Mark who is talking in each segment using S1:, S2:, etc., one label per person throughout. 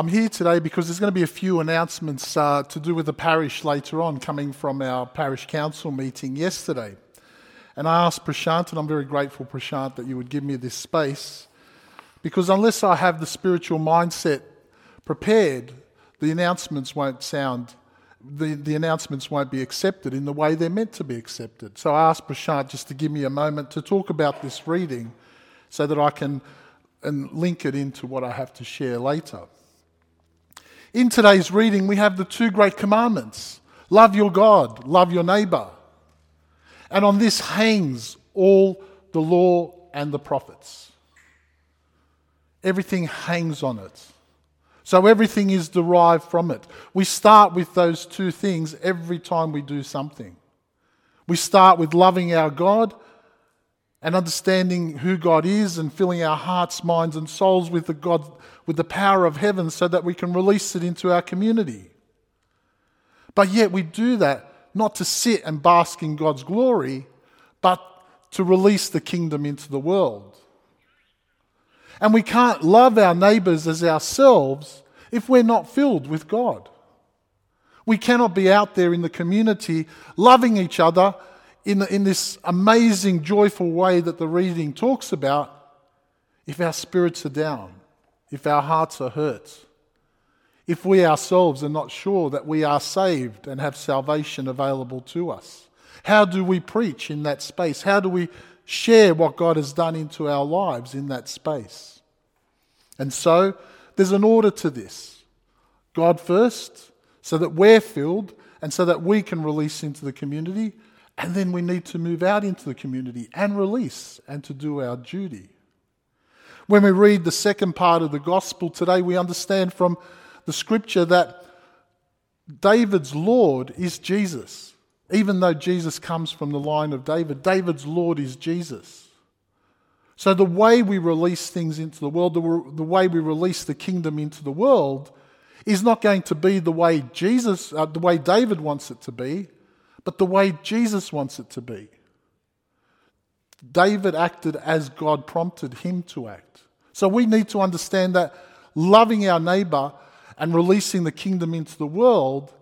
S1: I'm here today because there's going to be a few announcements uh, to do with the parish later on coming from our parish council meeting yesterday. And I asked Prashant, and I'm very grateful, Prashant, that you would give me this space because unless I have the spiritual mindset prepared, the announcements won't sound, the, the announcements won't be accepted in the way they're meant to be accepted. So I asked Prashant just to give me a moment to talk about this reading so that I can and link it into what I have to share later. In today's reading, we have the two great commandments love your God, love your neighbor. And on this hangs all the law and the prophets. Everything hangs on it. So everything is derived from it. We start with those two things every time we do something. We start with loving our God and understanding who God is and filling our hearts, minds, and souls with the, God, with the power of heaven so that we can release it into our community. But yet we do that not to sit and bask in God's glory, but to release the kingdom into the world. And we can't love our neighbours as ourselves if we're not filled with God. We cannot be out there in the community loving each other in, in this amazing, joyful way that the reading talks about if our spirits are down, if our hearts are hurt, if we ourselves are not sure that we are saved and have salvation available to us. How do we preach in that space? How do we share what God has done into our lives in that space? And so there's an order to this God first, so that we're filled and so that we can release into the community. And then we need to move out into the community and release and to do our duty. When we read the second part of the gospel today, we understand from the scripture that David's Lord is Jesus. Even though Jesus comes from the line of David, David's Lord is Jesus. So the way we release things into the world, the, way we release the kingdom into the world, is not going to be the way Jesus, uh, the way David wants it to be but the way Jesus wants it to be. David acted as God prompted him to act. So we need to understand that loving our neighbor and releasing the kingdom into the world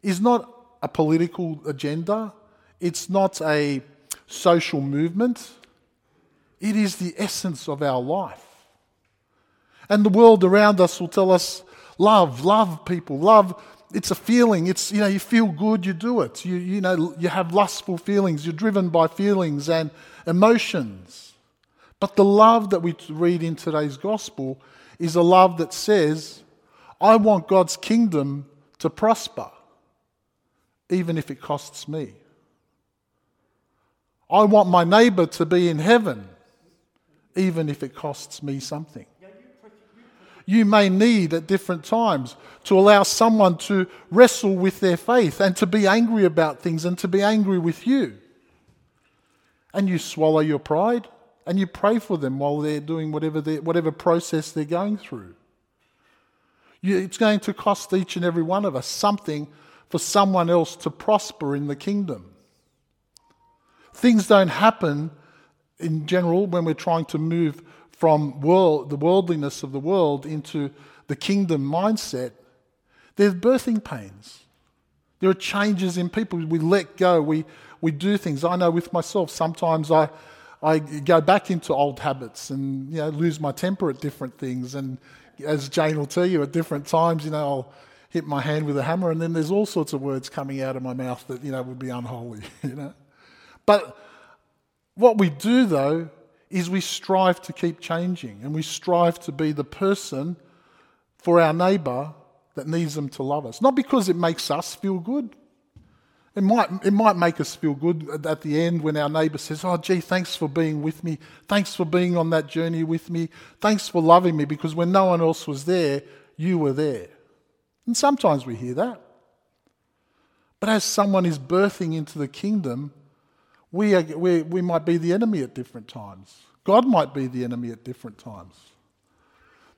S1: is not a political agenda, it's not a social movement, it is the essence of our life. And the world around us will tell us love, love people, love it's a feeling. It's, you know, you feel good, you do it. You, you know, you have lustful feelings. You're driven by feelings and emotions. But the love that we read in today's gospel is a love that says, I want God's kingdom to prosper, even if it costs me. I want my neighbor to be in heaven, even if it costs me something you may need at different times to allow someone to wrestle with their faith and to be angry about things and to be angry with you. And you swallow your pride and you pray for them while they're doing whatever, whatever process they're going through. You, it's going to cost each and every one of us something for someone else to prosper in the kingdom. Things don't happen in general when we're trying to move from world, the worldliness of the world into the kingdom mindset, there's birthing pains. There are changes in people. We let go, we, we do things. I know with myself, sometimes I, I go back into old habits and you know, lose my temper at different things. And as Jane will tell you, at different times, you know, I'll hit my hand with a hammer, and then there's all sorts of words coming out of my mouth that you know would be unholy. You know, but what we do though is we strive to keep changing and we strive to be the person for our neighbour that needs them to love us. Not because it makes us feel good. It might, it might make us feel good at the end when our neighbour says, Oh, gee, thanks for being with me. Thanks for being on that journey with me. Thanks for loving me because when no one else was there, you were there. And sometimes we hear that. But as someone is birthing into the kingdom, we, are, we, we might be the enemy at different times. God might be the enemy at different times.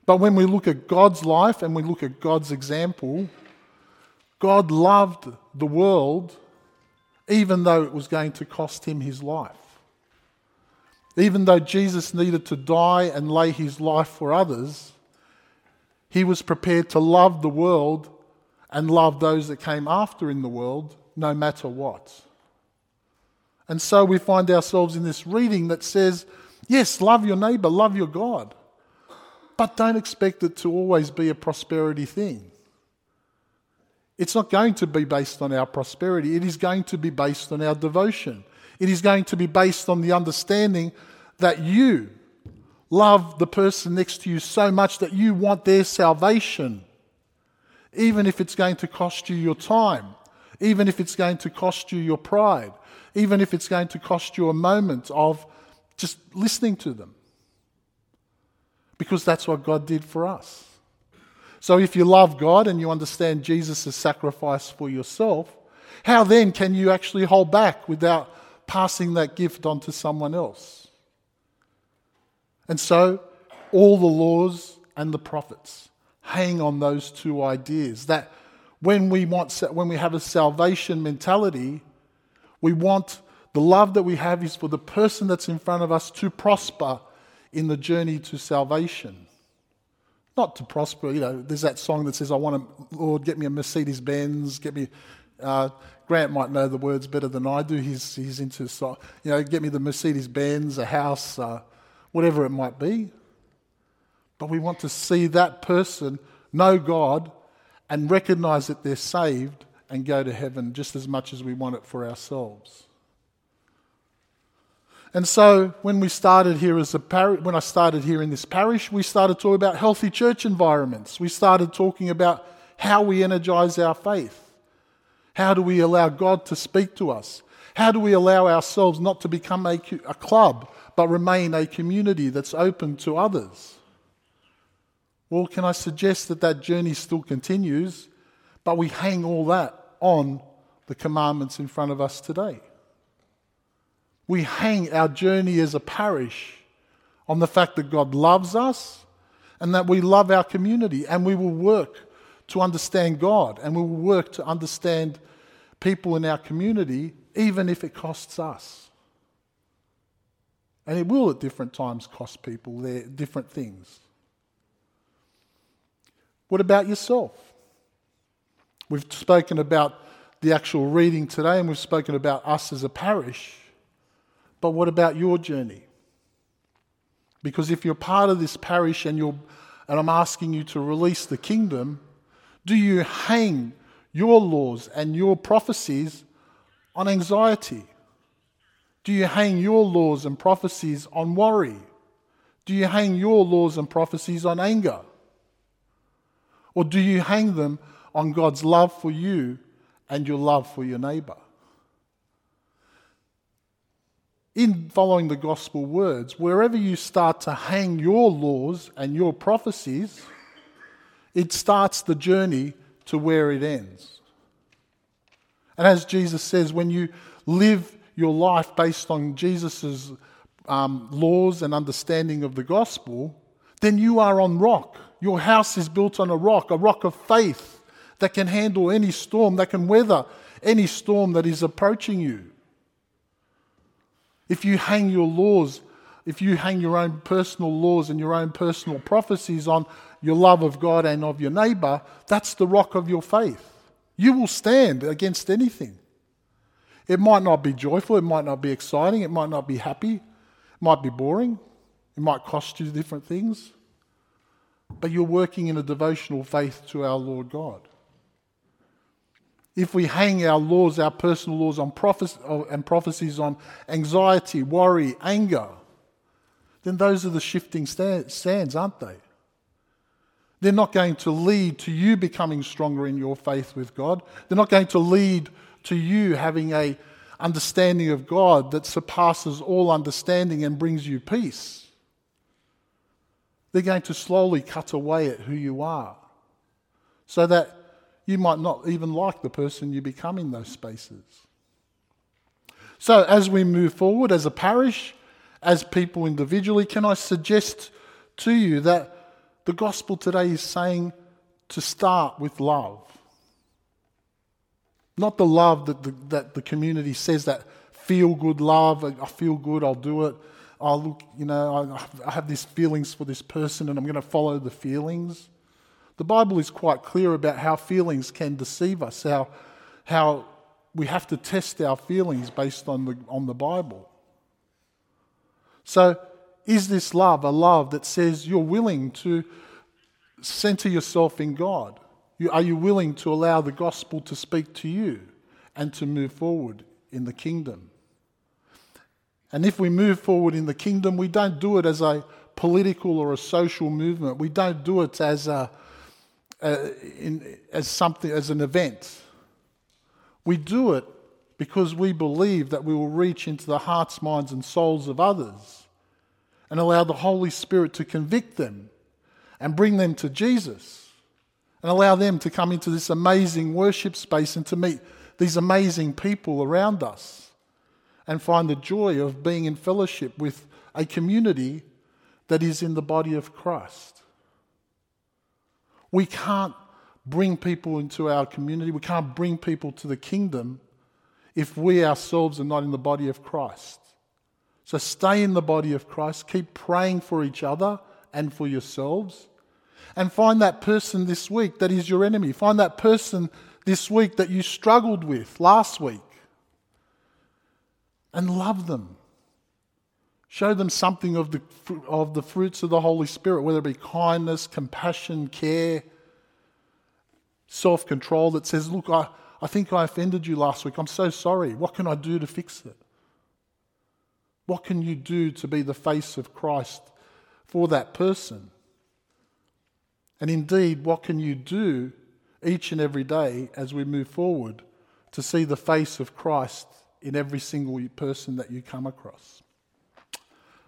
S1: But when we look at God's life and we look at God's example, God loved the world even though it was going to cost him his life. Even though Jesus needed to die and lay his life for others, he was prepared to love the world and love those that came after in the world, no matter what. And so we find ourselves in this reading that says, yes, love your neighbor, love your God, but don't expect it to always be a prosperity thing. It's not going to be based on our prosperity, it is going to be based on our devotion. It is going to be based on the understanding that you love the person next to you so much that you want their salvation, even if it's going to cost you your time, even if it's going to cost you your pride, even if it's going to cost you a moment of just listening to them. Because that's what God did for us. So if you love God and you understand Jesus' sacrifice for yourself, how then can you actually hold back without passing that gift on to someone else? And so all the laws and the prophets hang on those two ideas that when we want when we have a salvation mentality we want the love that we have is for the person that's in front of us to prosper in the journey to salvation. Not to prosper, you know, there's that song that says, I want to, Lord, get me a Mercedes Benz, get me, uh, Grant might know the words better than I do. He's, he's into, you know, get me the Mercedes Benz, a house, uh, whatever it might be. But we want to see that person know God and recognize that they're saved and go to heaven just as much as we want it for ourselves. And so when we started here as a parish, when I started here in this parish, we started talking about healthy church environments. We started talking about how we energize our faith. How do we allow God to speak to us? How do we allow ourselves not to become a, a club, but remain a community that's open to others? Well, can I suggest that that journey still continues, but we hang all that on the commandments in front of us today? We hang our journey as a parish on the fact that God loves us and that we love our community and we will work to understand God and we will work to understand people in our community even if it costs us. And it will at different times cost people their different things. What about yourself? We've spoken about the actual reading today and we've spoken about us as a parish. But what about your journey? Because if you're part of this parish and, you're, and I'm asking you to release the kingdom, do you hang your laws and your prophecies on anxiety? Do you hang your laws and prophecies on worry? Do you hang your laws and prophecies on anger? Or do you hang them on God's love for you and your love for your neighbor? in following the gospel words, wherever you start to hang your laws and your prophecies, it starts the journey to where it ends. And as Jesus says, when you live your life based on Jesus' um, laws and understanding of the gospel, then you are on rock. Your house is built on a rock, a rock of faith that can handle any storm, that can weather any storm that is approaching you. If you hang your laws, if you hang your own personal laws and your own personal prophecies on your love of God and of your neighbor, that's the rock of your faith. You will stand against anything. It might not be joyful, it might not be exciting, it might not be happy, it might be boring, it might cost you different things, but you're working in a devotional faith to our Lord God if we hang our laws, our personal laws on prophecy, and prophecies on anxiety, worry, anger, then those are the shifting sands, aren't they? They're not going to lead to you becoming stronger in your faith with God. They're not going to lead to you having a understanding of God that surpasses all understanding and brings you peace. They're going to slowly cut away at who you are so that you might not even like the person you become in those spaces. So, as we move forward as a parish, as people individually, can I suggest to you that the gospel today is saying to start with love? Not the love that the, that the community says that feel good love, I feel good, I'll do it. I look, you know, I, I have these feelings for this person and I'm going to follow the feelings. The Bible is quite clear about how feelings can deceive us, how, how we have to test our feelings based on the, on the Bible. So, is this love a love that says you're willing to center yourself in God? You, are you willing to allow the gospel to speak to you and to move forward in the kingdom? And if we move forward in the kingdom, we don't do it as a political or a social movement. We don't do it as a, Uh, in, as something as an event. We do it because we believe that we will reach into the hearts, minds, and souls of others and allow the Holy Spirit to convict them and bring them to Jesus and allow them to come into this amazing worship space and to meet these amazing people around us and find the joy of being in fellowship with a community that is in the body of Christ. We can't bring people into our community, we can't bring people to the kingdom if we ourselves are not in the body of Christ. So stay in the body of Christ, keep praying for each other and for yourselves, and find that person this week that is your enemy. Find that person this week that you struggled with last week and love them. Show them something of the, of the fruits of the Holy Spirit, whether it be kindness, compassion, care, self control that says, Look, I, I think I offended you last week. I'm so sorry. What can I do to fix it? What can you do to be the face of Christ for that person? And indeed, what can you do each and every day as we move forward to see the face of Christ in every single person that you come across?